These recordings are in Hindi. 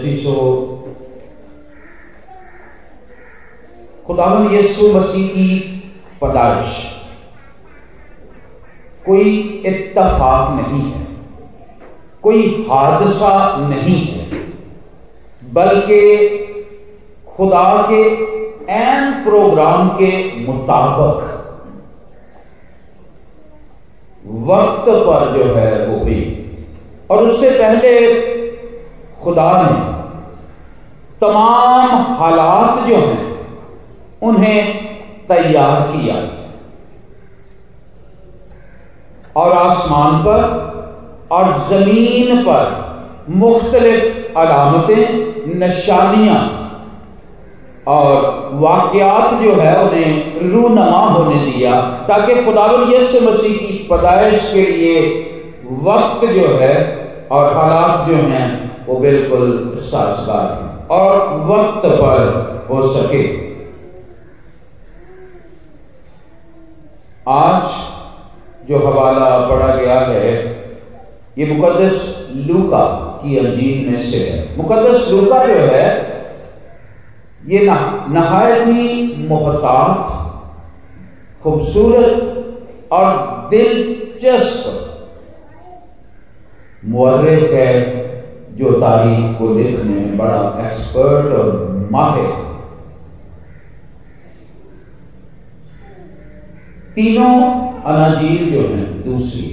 शीशो खुदावन यीशु मसीह की पदाइश कोई इत्तफाक नहीं है। कोई हादसा नहीं है। बल्कि खुदा के एन प्रोग्राम के मुताबिक वक्त पर जो है वो हुई। और उससे पहले खुदा ने तमाम हालात जो हैं, उन्हें तैयार किया और आसमान पर और ज़मीन पर मुख्तलिफ़ अलामतें, निशानियाँ और वाकयात जो है, उन्हें रूनमा होने दिया, ताकि खुदावन यसु मसीह की पैदाइश के लिए वक्त जो है और हालात जो हैं वो बिल्कुल साजगार है। और वक्त पर हो सके। आज जो हवाला पढ़ा गया है, ये मुकदस लूका की अंजील में से है। मुकदस लूका जो है, ये नहायत ही मोहतात, खूबसूरत और दिलचस्प मुर्रख है। जो तारीख को लिखने बड़ा एक्सपर्ट और माहिर। तीनों अनाजील जो हैं, दूसरी।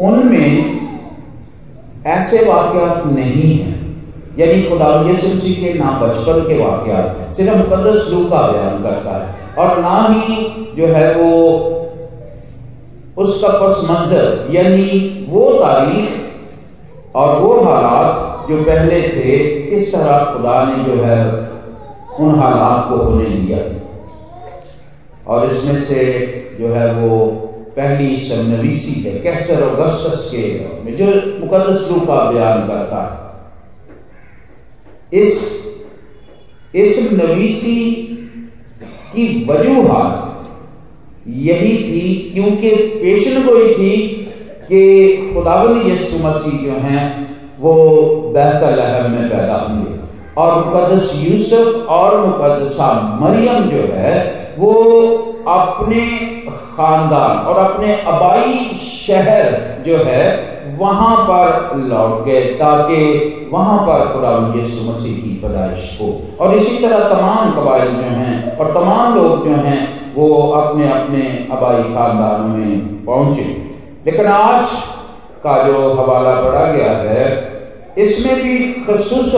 उनमें ऐसे वाक्यात नहीं हैं, यानी खुदा यसुमसी के ना बचपन के वाक्यात हैं, सिर्फ़ मुकदस लू का बयान करता है, और ना ही जो है वो उसका पस मंजर, यानी वो तारीख और वो हालात जो पहले थे, किस तरह खुदा ने जो है उन हालात को होने दिया? और इसमें से जो है वो पहली सन्नवीसी है, कैसर अगस्तस के में, जो मुकदस लू का बयान करता है। इस इस नवीसी की वजूहत यही थी, क्योंकि पेशन गोई थी कि खुदावन यसु मसीह जो हैं, वो बेहतर लहर में पैदा होंगे। और मुकदस यूसुफ और मुकदसा मरियम जो है, वो अपने खानदान और अपने अबाई शहर जो है, वहाँ पर लौट गए ताकि वहाँ पर खुदा यीशु मसीह की पैदाइश हो। और इसी तरह तमाम कबाइल जो हैं और तमाम लोग जो हैं, वो अपने अपने अबाई खानदानों में पहुँचे। लेकिन आज का जो हवाला पढ़ा गया है, इसमें भी खसूस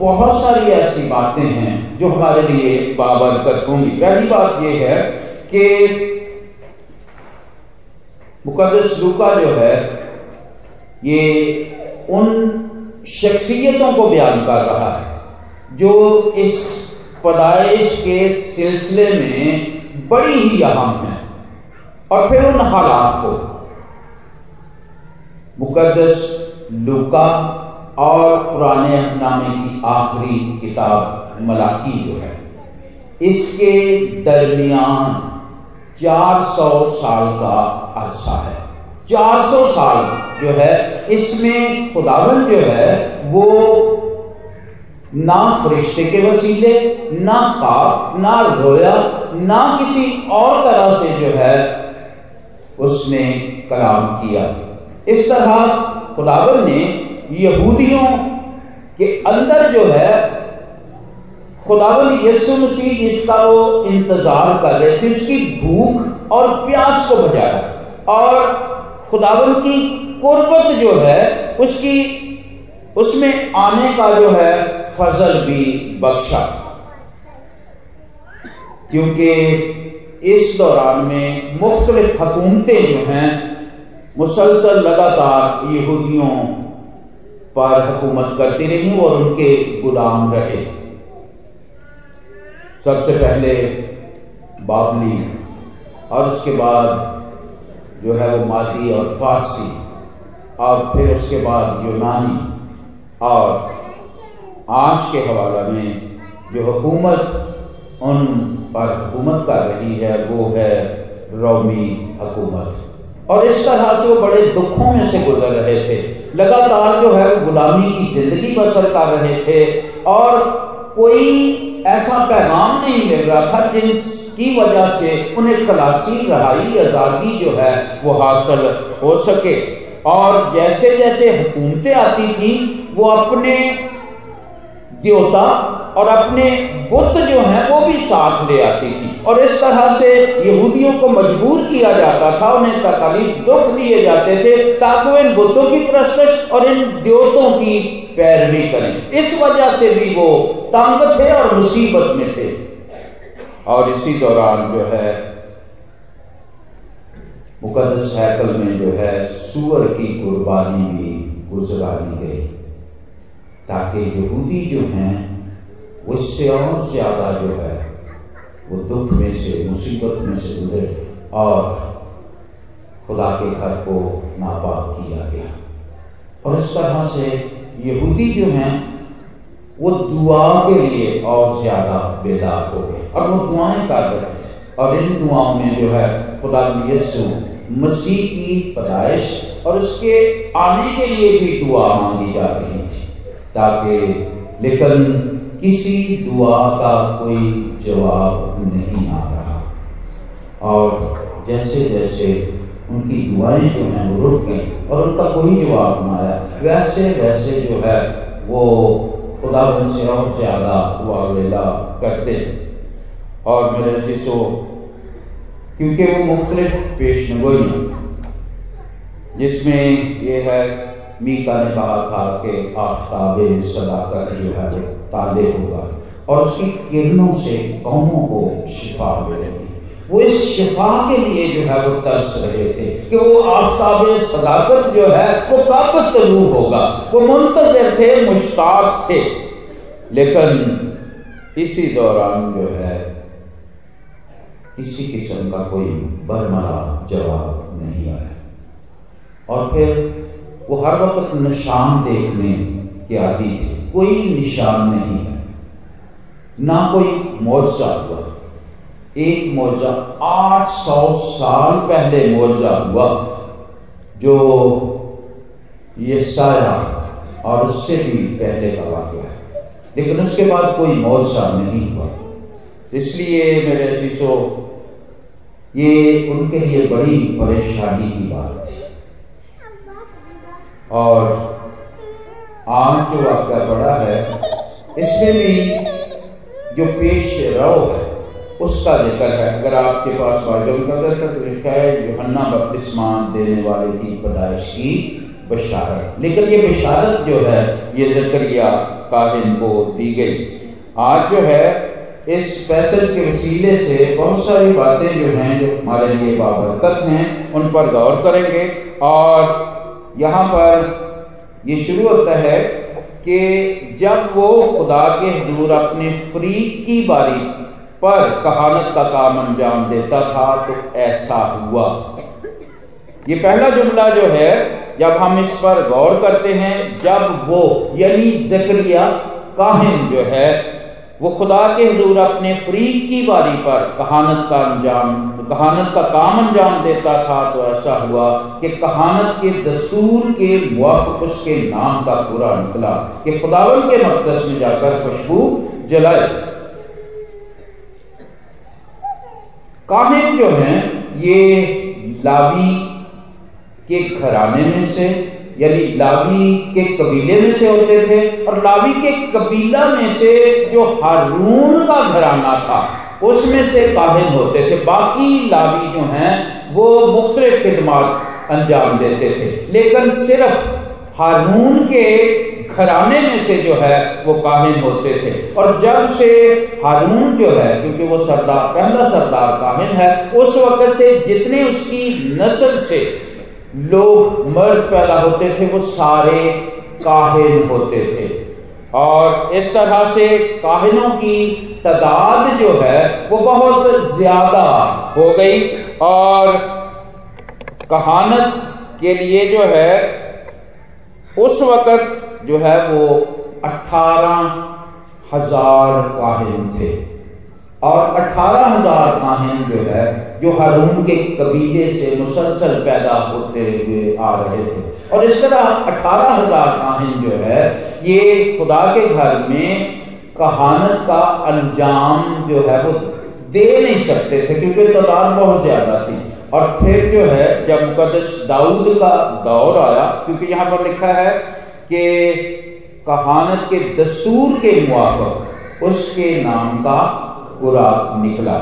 बहुत सारी ऐसी बातें हैं जो हमारे लिए बाबरकत होंगी। पहली बात यह है कि मुकदस लुका जो है, ये उन शख्सियतों को बयान कर रहा है, जो इस पदाइश के सिलसिले में बड़ी ही अहम है और फिर उन हालात को मुकदस लुका और पुराने नामे की आखिरी किताब मलाकी जो है। इसके दरमियान 400 साल का अरसा है। 400 साल जो है, इसमें खुदावन जो है, वो ना फरिश्ते के वसीले, ना काप ना रोया, ना किसी और तरह से जो है, उसने कलाम किया। इस तरह खुदावन ने यहूदियों के अंदर जो है, खुदावन यसु मसीह जिसका वो इंतज़ार कर रहे थे, उसकी भूख और प्यास को बजाया और खुदावन की कुर्बत जो है, उसकी, उसमें आने का जो है फजल भी बख्शा। क्योंकि इस दौरान में मुख्तलिफ़ हकूमतें जो हैं मुसलसल लगातार यहूदियों पर हुकूमत करती रही और उनके गुलाम रहे। सबसे पहले बाबली और उसके बाद जो है वो मादी और फारसी और फिर उसके बाद यूनानी और आज के हवाला में जो हुकूमत उन पर हुकूमत कर रही है, वो है रोमी हुकूमत। और इस तरह से वो बड़े दुखों में से गुजर रहे थे। लगातार जो है वो गुलामी की ज़िंदगी बसर कर रहे थे और कोई ऐसा पैगाम नहीं मिल रहा था जिनकी वजह से उन्हें खलासी, रहाई, आज़ादी जो है वो हासिल हो सके। और जैसे जैसे हुकूमतें आती थी, वो अपने देवता और अपने बुद्ध जो हैं, वो भी साथ ले आती थी। और इस तरह से यहूदियों को मजबूर किया जाता था, उन्हें तकालीफ दुख दिए जाते थे, ताकि वो इन बुद्धों की प्रस्तश और इन देवतों की पैरवी करें। इस वजह से भी वो तंग थे और मुसीबत में थे। और इसी दौरान जो है मुकदस हैकल में जो है, सुअर की कुर्बानी भी गुजरा ली गई, ताकि यहूदी जो हैं वो इससे और ज़्यादा जो है, वो दुख में से, मुसीबत में से गुजरे और खुदा के घर को नापाक किया गया। और इस तरह से यहूदी जो हैं, वो दुआ के लिए और ज़्यादा बेदार हो गए। और वो दुआएँ कर रहे थे। और इन दुआओं में जो है, खुदा यसु मसीह की पैदाइश और उसके आने के लिए भी दुआ मांगी जा रही थी, ताकि लेकिन किसी दुआ का कोई जवाब नहीं आ रहा। और जैसे जैसे उनकी दुआएँ जो हैं वो रुक गई और उनका कोई जवाब ना आया वैसे वैसे जो है वो खुदा से और ज़्यादा वावेला करते और मेरे शिशो क्योंकि वो मुख्तलिफ़ पेश नगोई जिसमें ये है, मीका ने कहा था कि आफ्ताब सदाकत जो है वो ताले होगा और उसकी किरणों से कौमों को शिफा मिलेगी। वो इस शिफा के लिए जो है वो तरस रहे थे कि वो आफ्ताब सदाकत जो है वो कब तलू होगा। वो मुंतजर थे, मुश्ताक थे। लेकिन इसी दौरान जो है किसी किस्म का कोई बरमरा जवाब नहीं आया। और फिर वो हर वक्त निशान देखने आदि थे। कोई निशान नहीं है। ना कोई मुआवजा हुआ। एक मुआवजा आठ सौ साल पहले मुआवजा हुआ, जो ये साया और उससे भी पहले का वाक्य है। लेकिन उसके बाद कोई मुआवजा नहीं हुआ। इसलिए मेरे शीशो ये उनके लिए बड़ी परेशानी की बात थी। और आज जो आपका बड़ा है, इसमें भी जो पेश रहो है, उसका ज़िक्र है। अगर आपके पास बाइबल का दर्शक तो लिखा है, योहन्ना बपतिस्मान देने वाले की पैदाइश की बशारत। लेकिन ये बशारत जो है, ये जकरिया काहिन को दी गई। आज जो है, इस पैसेज के वसीले से बहुत सारी बातें जो हैं, जो हमारे लिए बाबरकत हैं, उन पर गौर करेंगे। और यहाँ पर ये शुरू होता है कि जब वो खुदा के हजूर अपने फ्रीक की बारी पर कहानत का काम अंजाम देता था तो ऐसा हुआ। ये पहला जुमला जो है, जब हम इस पर गौर करते हैं, जब वो, यानी जक्रिया काहिन जो है, वो खुदा के हजूर अपने फरीक की बारी पर कहानत का अंजाम कहानत का काम अंजाम देता था तो ऐसा हुआ कि कहानत के दस्तूर के मुआफ उसके नाम का पूरा निकला कि खुदावन के मकदस में जाकर खुशबू जलाए। काहिन जो हैं, ये लावी के घराने में से, यानी लावी के कबीले में से होते थे, और लावी के कबीला में से जो हारून का घराना था उसमें से काहिन होते थे। बाकी लावी जो हैं, वो मुख्तलिफ़ खिदमात अंजाम देते थे। लेकिन सिर्फ़ हारून के घराने में से जो है, वो काहिन होते थे। और जब से हारून जो है, क्योंकि वो सरदार, पहला सरदार काहिन है, उस वक्त से जितने उसकी नस्ल से लोग मर्द पैदा होते थे, वो सारे काहिन होते थे। और इस तरह से काहिनों की तादाद जो है, वो बहुत ज़्यादा हो गई। और कहानत के लिए जो है, उस वक्त जो है, वो अठारह हज़ार काहिन थे। और अठारह हज़ार काहिन जो है, जो हारून के कबीले से मुसलसल पैदा होते हुए आ रहे थे। और इस तरह अठारह हज़ार काहिन जो है, ये खुदा के घर में कहानत का अंजाम जो है, वो दे नहीं सकते थे, क्योंकि तादाद बहुत ज़्यादा थी। और फिर जो है, जब मुकदस दाऊद का दौर आया, क्योंकि यहाँ पर लिखा है कि कहानत के दस्तूर के मुआफक उसके नाम का पूरा निकला।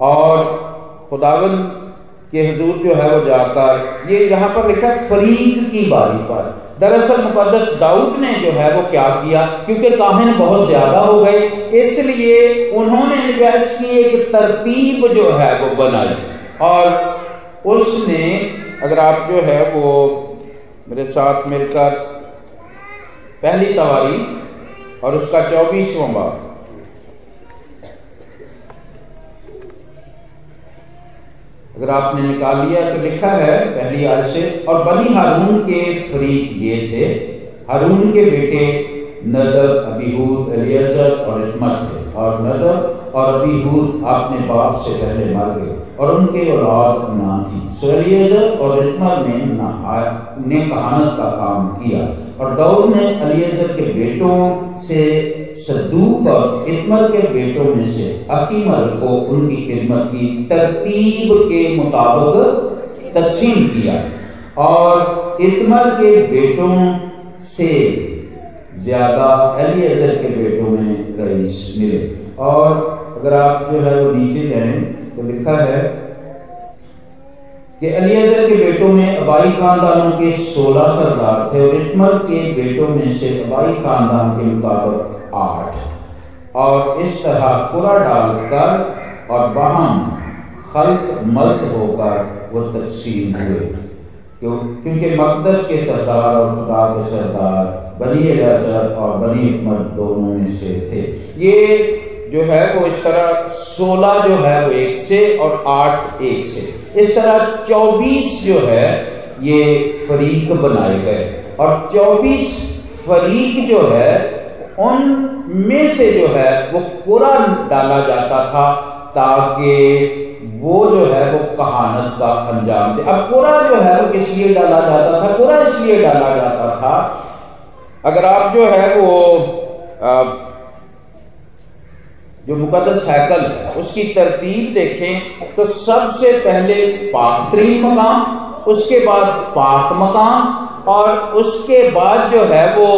और खुदावन के हजूर जो है वो जाकर ये यहाँ पर लिखा है फरीक की बारी पर। दरअसल मुकदस दाऊद ने जो है वो क्या किया? क्योंकि काहिन बहुत ज़्यादा हो गए, इसलिए उन्होंने गैस की एक तरतीब जो है वो बनाई। और उसने, अगर आप जो है वो मेरे साथ मिलकर पहली तवारी और उसका चौबीसवां बाब अगर आपने निकाल लिया तो लिखा है, पहली आज से, और बनी हारून के फरीक ये थे। हारून के बेटे नदर अबीहूद अलियाजर और इस्मत थे। और नदर और अबीहूद अपने बाप से पहले मर गए। और उनके औलाद ना थी। सो अलियाजर और इस्मत ने ने कहानत का काम किया। और दौड़ ने अलियाजर के बेटों से सदूक और इतमर के बेटों में से अकीमल को उनकी खिदमत की तरतीब के मुताबिक तकसीम किया और इतमर के बेटों से ज़्यादा अलीजर के बेटों में रईस मिले। और अगर आप जो है वो नीचे जाएँ तो लिखा है कि अलीजर के बेटों में अबाई खानदानों के 16 सरदार थे और इतमर के बेटों में से अबाई खानदान के मुताबिक आठ और इस तरह पूरा डालकर और बहम खल्क मल्क होकर वो तकसीम हुए। क्यों? क्योंकि मकदस के सरदार और खुदा के सरदार, बनी इजाज़त और बनी हिकमत दोनों में से थे। ये जो है वो इस तरह सोलह जो है वो एक से और आठ एक से। इस तरह चौबीस जो है ये फरीक बनाए गए। और चौबीस फरीक जो है उन में से जो है, वो कोरा डाला जाता था ताकि वो जो है, वो कहानत का अंजाम दे। अब कोरा जो है, वो किस लिए डाला जाता था? कोरा इसलिए डाला जाता था। अगर आप जो है, वो जो मुकदस हैकल उसकी तरतीब देखें तो सबसे पहले पाकतरीन मकाम, उसके बाद पाक मकाम, और उसके बाद जो है, वो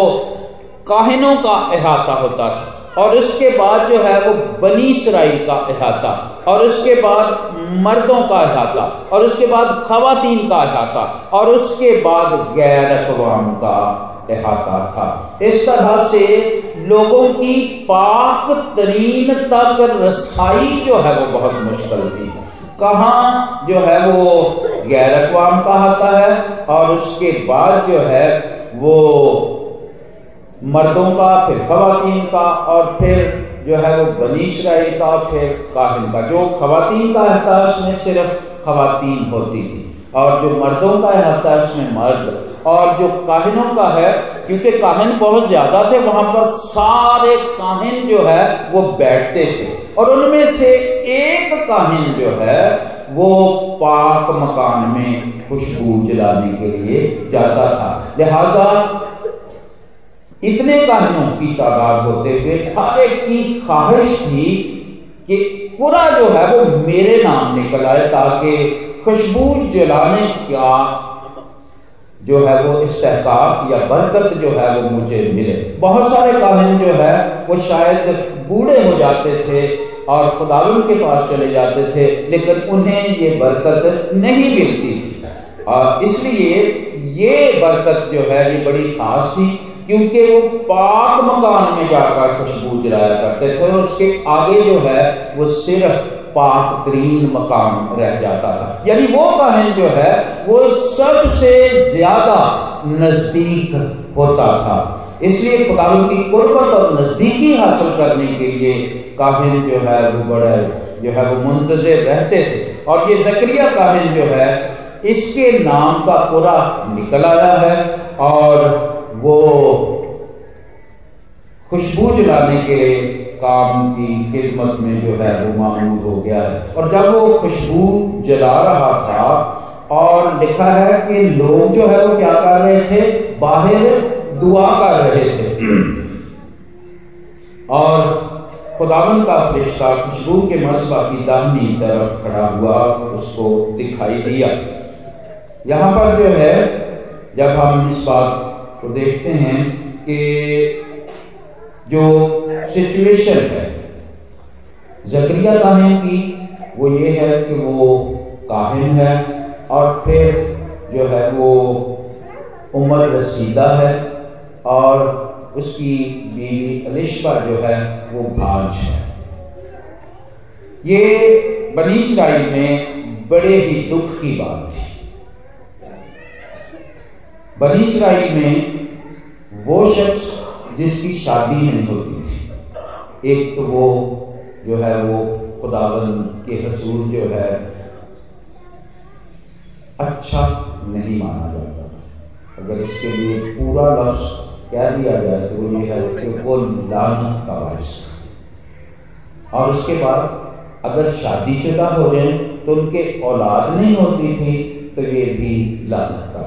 काहिनों का अहाता होता था और उसके बाद जो है वो बनी इसराइल का अहाता और उसके बाद मर्दों का अहाता और उसके बाद खातन का अहाता और उसके बाद गैर अकवाम का अहाता था। इस तरह से लोगों की पाक तरीन तक रसाई जो है वो बहुत मुश्किल थी। कहा जो है वो गैर अकवाम का आता है? और उसके बाद जो है वो मर्दों का, फिर खवातीन का, और फिर जो है वो बनीश राय का फिर काहिन का। जो खवातीन का है उसमें सिर्फ़ खवातीन होती थी, और जो मर्दों का रहता है उसमें मर्द, और जो काहिनों का है, क्योंकि काहिन बहुत ज़्यादा थे, वहाँ पर सारे काहिन जो है वो बैठते थे, और उनमें से एक काहिन जो है वो पाक मकान में खुशबू जलाने के लिए जाता था। लिहाजा इतने कानूनों की तादाद होते हुए हर एक की ख्वाहिश थी कि पूरा जो है वो मेरे नाम निकल आए ताकि खुशबू जलाने का जो है वो इस्तेकाक या बरकत जो है वो मुझे मिले। बहुत सारे कानून जो है वो शायद बूढ़े हो जाते थे और खुदावन के पास चले जाते थे, लेकिन उन्हें ये बरकत नहीं मिलती थी। और इसलिए ये बरकत जो है ये बड़ी खास थी क्योंकि वो पाक मकान में जाकर खुशबू जलाया करते थे और उसके आगे जो है, वो सिर्फ़ पाक तरीन मकान रह जाता था। यानी वो काहिन जो है, वो सबसे ज़्यादा नज़दीक होता था। इसलिए खुदावन की कुर्बत और नजदीकी हासिल करने के लिए काहिन जो है, वो बड़े जो है, वो मुंतजर रहते थे। और ये जक्रिया काहिन जो है, इसके नाम का पूरा निकल आया है और वो खुशबू जलाने के काम की खिदमत में जो है वो मामूल हो गया है। और जब वो खुशबू जला रहा था और लिखा है कि लोग जो है वो क्या कर रहे थे? बाहर दुआ कर रहे थे। और खुदावन का फरिश्ता खुशबू के मसबा की दाहनी तरफ़ खड़ा हुआ, उसको दिखाई दिया। यहाँ पर जो है, जब हम इस बात को देखते हैं कि जो सिचुएशन है, जकरिया काहिन की वो ये है कि वो काहिन है और फिर जो है वो उम्र रसीदा है और उसकी बीवी अलिशबा जो है वो भाज है। ये बनी इसराइल में बड़े ही दुख की बात थी। बनी इसराइल में वो शख्स जिसकी शादी नहीं होती थी। एक तो वो जो है वो खुदावन के हसूर जो है अच्छा नहीं माना जाता। अगर इसके लिए पूरा लफ्ज कह दिया जाए तो ये है कि वो लानत का वायस और उसके बाद अगर शादीशुदा हो जाए तो उनके औलाद नहीं होती थी तो ये भी लानत का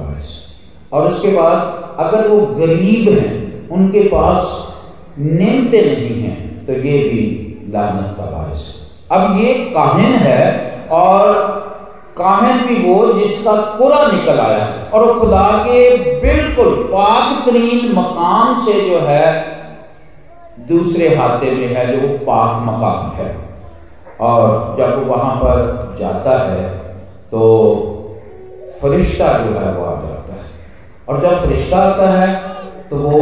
और उसके बाद अगर वो गरीब हैं, उनके पास नियमते नहीं हैं तो ये भी लानत का बायस है। अब ये काहिन है और काहिन भी वो जिसका कुरा निकल आया और खुदा के बिल्कुल पाक तरीन मकाम से जो है, दूसरे हाथे में है, जो पाक मकाम है। और जब वो वहाँ पर जाता है तो फरिश्ता जो है वो आ और जब फरिश्ता आता है तो वो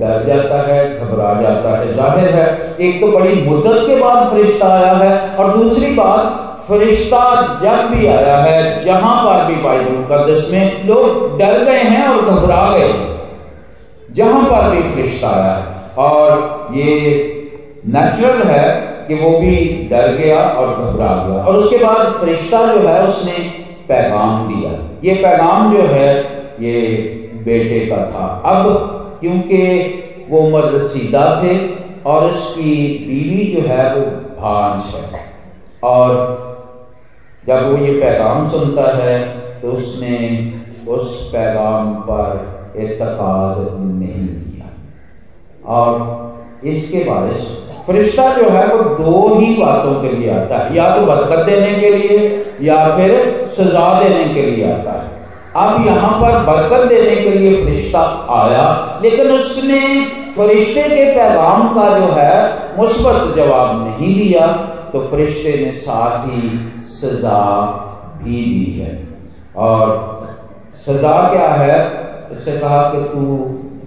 डर जाता है, घबरा जाता है। ज़ाहिर है, एक तो बड़ी मुद्दत के बाद फरिश्ता आया है और दूसरी बात, फरिश्ता जब भी आया है, जहाँ पर भी बाइबल मुकदस में लोग डर गए हैं और घबरा गए, जहाँ पर भी फरिश्ता आया है। और ये नेचुरल है कि वो भी डर गया और घबरा गया। और उसके बाद फरिश्ता जो है, उसने पैगाम दिया। ये पैगाम जो है ये बेटे का था। अब क्योंकि वो उम्र रसीदा थे और उसकी बीवी जो है वो भांज है। और जब वो ये पैगाम सुनता है तो उसने उस पैगाम पर एतकाद नहीं किया। और इसके बारिश फरिश्ता जो है वो दो ही बातों के लिए आता है। या तो बरकत देने के लिए या फिर सजा देने के लिए आता है। अब यहाँ पर बरकत देने के लिए फरिश्ता आया, लेकिन उसने फरिश्ते के पैगाम का जो है, मुस्बत जवाब नहीं दिया तो फरिश्ते ने साथ ही सजा भी दी है। और सजा क्या है? उससे कहा कि तू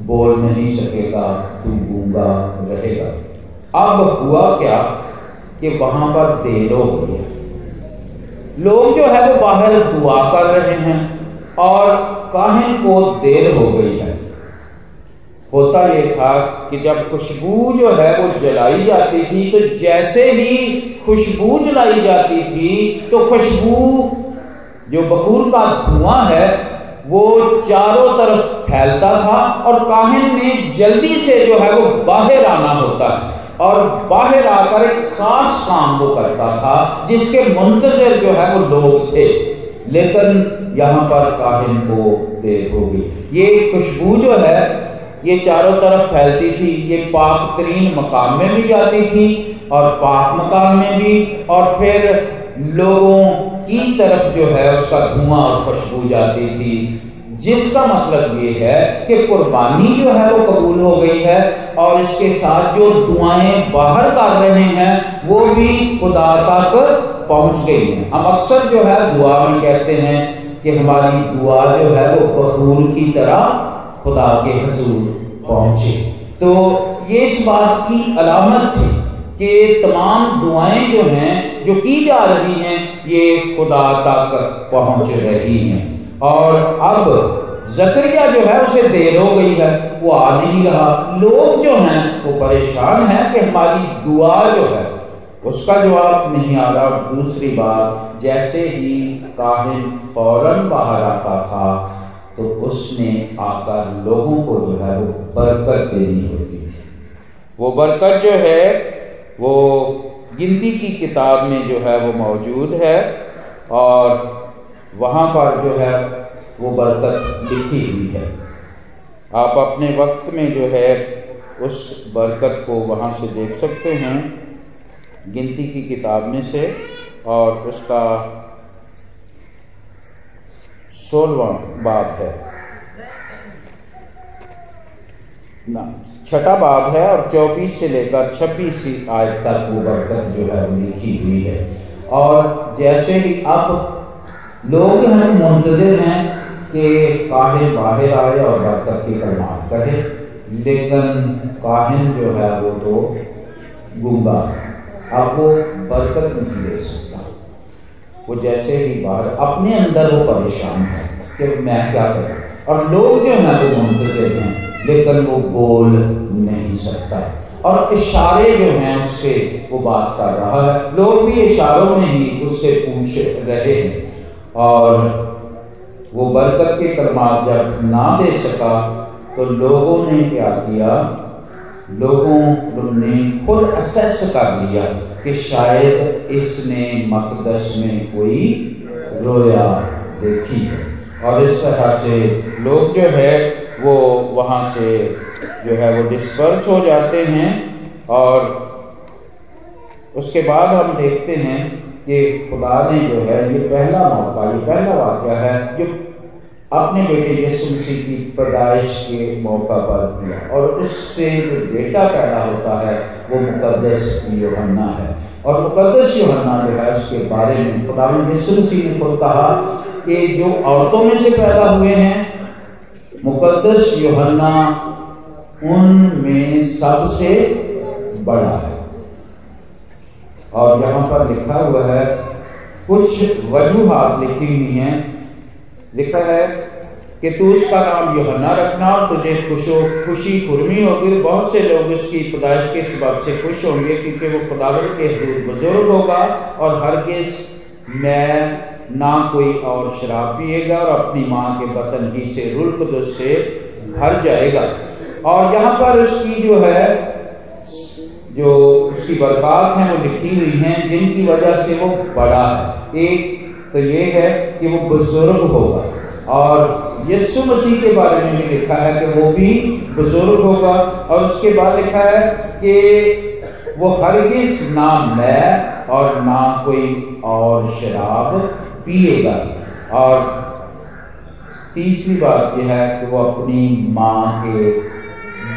बोल नहीं सकेगा, तू गूँगा रहेगा। अब हुआ क्या कि वहाँ पर देर हो गई लोग जो है वो बाहर दुआ कर रहे हैं। और काहिन को देर हो गई है। होता यह था कि जब खुशबू जो है वो जलाई जाती थी तो जैसे ही खुशबू जलाई जाती थी तो खुशबू जो बखूर का धुआँ है, वो चारों तरफ़ फैलता था और काहिन में जल्दी से जो है वो बाहर आना होता है। और बाहर आकर एक खास काम वो करता था, जिसके मुंतजर जो है वो लोग थे। लेकिन यहाँ पर काहिन को देर होगी ये खुशबू जो है, ये चारों तरफ़ फैलती थी। ये पाक तरीन मकाम में भी जाती थी और पाक मकाम में भी। और फिर लोगों की तरफ़ जो है, उसका धुआँ और खुशबू जाती थी। जिसका मतलब ये है कि कुर्बानी जो है, वो कबूल हो गई है। और इसके साथ जो दुआएँ बाहर कर रहे हैं, वो भी खुदा तक पहुँच गई हैं। हम अक्सर जो है, दुआ में कहते हैं कि हमारी दुआ जो है वो बखूर की तरह खुदा के हजूर पहुँचे। तो ये इस बात की अलामत थी कि तमाम दुआएँ जो हैं, जो की जा रही हैं, ये खुदा तक पहुँच रही हैं। और अब जकरिया जो है, उसे देर हो गई है, वो आ नहीं रहा। लोग जो हैं, वो परेशान हैं कि हमारी दुआ जो है उसका जवाब नहीं आ रहा। दूसरी बात, जैसे ही काहिन फ़ौरन बाहर आता था तो उसने आकर लोगों को जो है, वो बरकत देनी होती थी। वो बरकत जो है, वो गिनती की किताब में जो है, वो मौजूद है और वहाँ पर जो है, वो बरकत लिखी हुई है। आप अपने वक्त में जो है, उस बरकत को वहाँ से देख सकते हैं। गिनती की किताब में से और उसका सोलवा बाब है। ना, छठा बाब है और 24 से लेकर 26 आज तक वो बरकत जो है लिखी हुई है। और जैसे ही अब लोग हम मुंतजर हैं कि काहिन बाहर आए और बरकत की कलमात कहे लेकिन काहिन जो है वो तो गुंगा अब वो बरकत नहीं दे सकता। वो जैसे ही बाहर, अपने अंदर वो परेशान है कि मैं क्या करूँ? और लोग जो है वो मुंतजर हैं, लेकिन वो बोल नहीं सकता। और इशारे जो हैं, उससे वो बात कर रहा है। लोग भी इशारों में ही उससे पूछ रहे हैं। और वो बरकत के कलमात जब ना दे सका तो लोगों ने क्या किया? लोगों ने खुद असेस कर लिया कि शायद इसने मकदस में कोई रोया देखी है। और इस तरह से लोग जो है, वो वहाँ से जो है, वो डिस्पर्स हो जाते हैं और उसके बाद हम देखते हैं कि खुदा ने जो है, ये पहला मौका, ये पहला वाक्य है जो अपने बेटे यीशु मसीह की पैदाइश के मौका पर किया। और उससे जो बेटा पैदा होता है, वो मुकदस योहन्ना है। और मुकदस योहन्ना जो है, उसके बारे में खुदा यीशु मसीह ने खुद कहा कि जो औरतों में से पैदा हुए हैं मुकदस योहन्ना उनमें सबसे बड़ा है। और यहाँ पर लिखा हुआ है, कुछ वजूहत लिखी हुई हैं लिखा है कि तू उसका नाम योहन्ना रखना तुझे खुशो खुशी खुरमी होगी बहुत से लोग उसकी पैदाइश के सबब से खुश होंगे क्योंकि वो खुदावर के दूर बुज़ुर्ग होगा और हर किस मैं ना कोई और शराब पिएगा और अपनी माँ के बतन ही से रुल्क से भर जाएगा। और यहाँ पर उसकी जो है, जो उसकी बरकत है, वो लिखी हुई हैं, जिनकी वजह से वो बड़ा है। एक तो ये है कि वो बुज़ुर्ग होगा। और यीशु मसीह के बारे में भी लिखा है कि वो भी बुज़ुर्ग होगा। और उसके बाद लिखा है कि वो हरगिज ना मैं और ना कोई और शराब पिएगा। और तीसरी बात यह है कि वो अपनी माँ के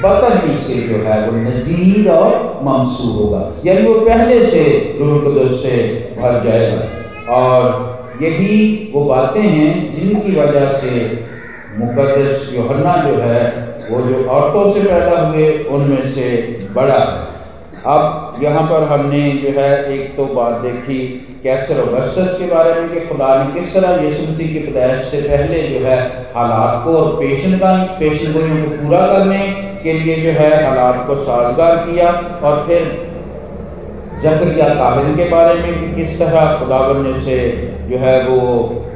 बतन ही से जो है वो नजीर और ममसूर होगा। यानी वो पहले से रूल से भर जाएगा। और यही वो बातें हैं जिनकी वजह से मुकदस योहन्ना जो है, वो जो औरतों से पैदा हुए, उनमें से बड़ा है। अब यहाँ पर हमने जो है, एक तो बात देखी कैसर अगस्तस के बारे में कि खुदा ने किस तरह यीशु मसीह की पैदाइश से पहले जो है, हालात को और पेशन का पेशन गोइयों को पूरा करने के लिए जो है, हालात को साजगार किया और फिर जकरिया काबिल के बारे में कि किस तरह खुदावन ने उसे जो है वो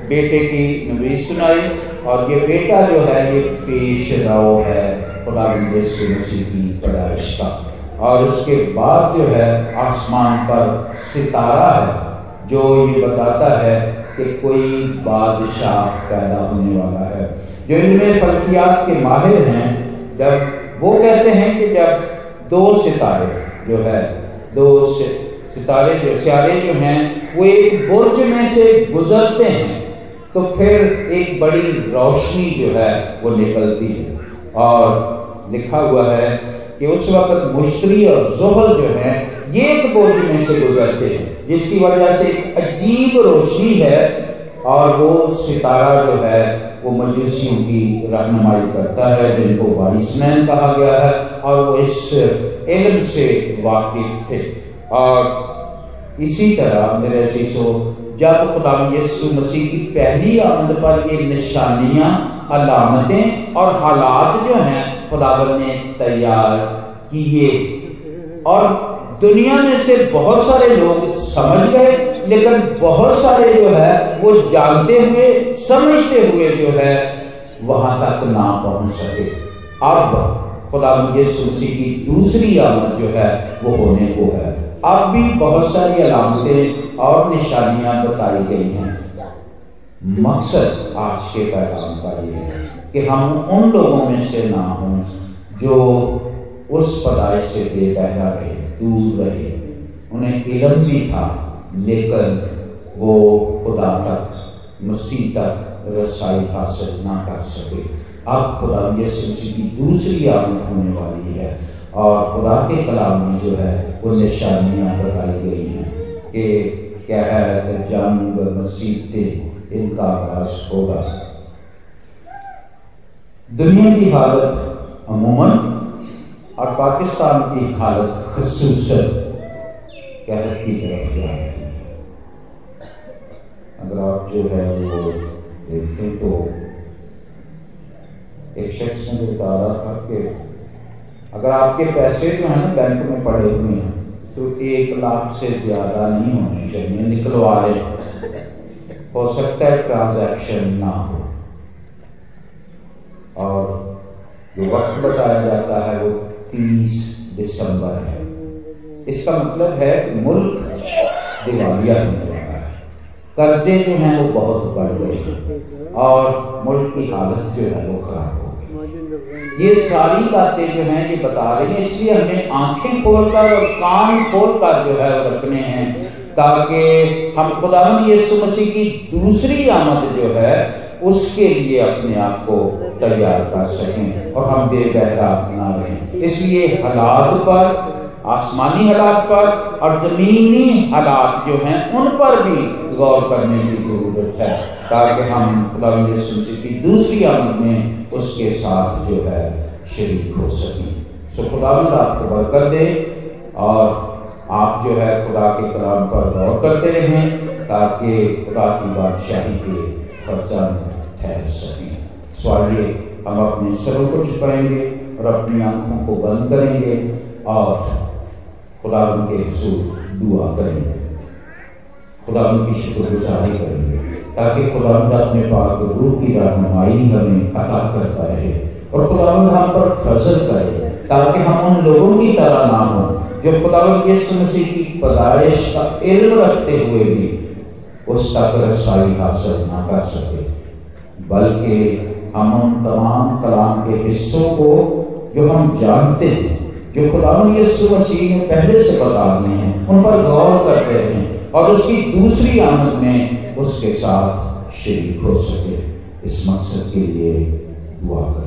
बेटे की नवीस सुनाई और ये बेटा जो है ये पेश रहो है खुदा यीशु मसीह की पैदाइश का। और उसके बाद जो है आसमान पर सितारा है, जो ये बताता है कि कोई बादशाह पैदा होने वाला है। जो इनमें फल्कियात के माहिर हैं, जब वो कहते हैं कि जब दो सितारे जो है दो सितारे जो, सियारे जो हैं, वो एक बुर्ज में से गुजरते हैं तो फिर एक बड़ी रोशनी जो है वो निकलती है। और लिखा हुआ है कि उस वक्त मुश्तरी और जोहल जो है ये एक बोझ में से गुजरते हैं, जिसकी वजह से एक अजीब रोशनी है, और वो सितारा जो है, वो मजूसियों की रहनुमाई करता है, जिनको वाइसमैन कहा गया है, और वो इस इल्म से वाकिफ थे। और इसी तरह मेरे शीशो जब खुदा यीशु मसीह की पहली आमद पर ये निशानियाँ, अलामतें और हालात जो हैं, खुदावन ने तैयार किए। और दुनिया में से बहुत सारे लोग समझ गए, लेकिन बहुत सारे जो है, वो जानते हुए, समझते हुए जो है, वहाँ तक ना पहुँच सके। अब खुदा मसीह की दूसरी आमद जो है, वो होने को है। अब भी बहुत सारी अलामतें और निशानियाँ बताई गई हैं। मकसद आज के पैगाम का ये है कि हम उन लोगों में से ना हों जो उस पदाइश से बेबहरा रहे, दूर रहे। उन्हें इलम भी था, लेकिन वो खुदा तक मसीह तक रसाई हासिल ना कर सके। अब खुदा यसु की दूसरी आमद होने वाली है और खुदा के कलाम में जो है, वो निशानियाँ बताई गई हैं कि क्या है जानूंग मसीबतें इनका आगाज़ होगा। दुनिया की हालत अमूमन और पाकिस्तान की हालत खसूस कहत की तरफ़ जा रही है अगर आप जो है वो देखें तो एक शख्स जो बता रहा था कि अगर आपके पैसे जो है ना बैंक में पड़े हुए हैं तो एक लाख से ज़्यादा नहीं होने चाहिए निकलवा ले हो सकता है ट्रांजैक्शन ना हो। और जो वक्त बताया जाता है वो तीस दिसंबर है। इसका मतलब है मुल्क दिवालिया होने कर्जे जो हैं वो बहुत बढ़ गए हैं। और मुल्क की हालत जो है वो खराब हो गई। ये सारी बातें जो हैं ये बता रही हैं इसलिए हमें आँखें खोलकर और कान खोलकर जो है वो रखने हैं ताकि हम खुदा यीशु मसीह की दूसरी आमद जो है उसके लिए अपने आप को तैयार कर सकें और हम बेबहरा अपना रहें। इसलिए हालात पर आसमानी हालात पर और जमीनी हालात जो हैं, उन पर भी गौर करने की ज़रूरत है, ताकि हम मसीह की दूसरी आमद में उसके साथ जो है शरीक हो सकें। सो खुदावंद आपको बरकत दे, और आप जो है खुदा के कलाम पर गौर करते रहें, ताकि खुदा की बादशाही के खर्चा ठहर सकें। स्वालिए हम अपने सरों को छुपाएँगे और अपनी आँखों को बंद करेंगे और खुदा के हसूर दुआ करेंगे। खुदा की शुक्रगुजारी करेंगे, ताकि खुदावंद अपने पाक रूह की रहनुमाई हमें अता करता रहे और खुदावंद हम पर फजल करे, ताकि हम उन लोगों की तरह ना हो, जो खुदावंद यीशु मसीह की पैदाइश का इल्म रखते हुए भी उस तक रसाई हासिल ना कर सके। बल्कि हम उन तमाम कलाम के हिस्सों को जो हम जानते हैं जो खुदा यीशु मसीह ने पहले से बता दिए हैं, उन पर गौर करते हैं और उसकी दूसरी आमद में उसके साथ शरीक हो सके। इस मकसद के लिए दुआ करें।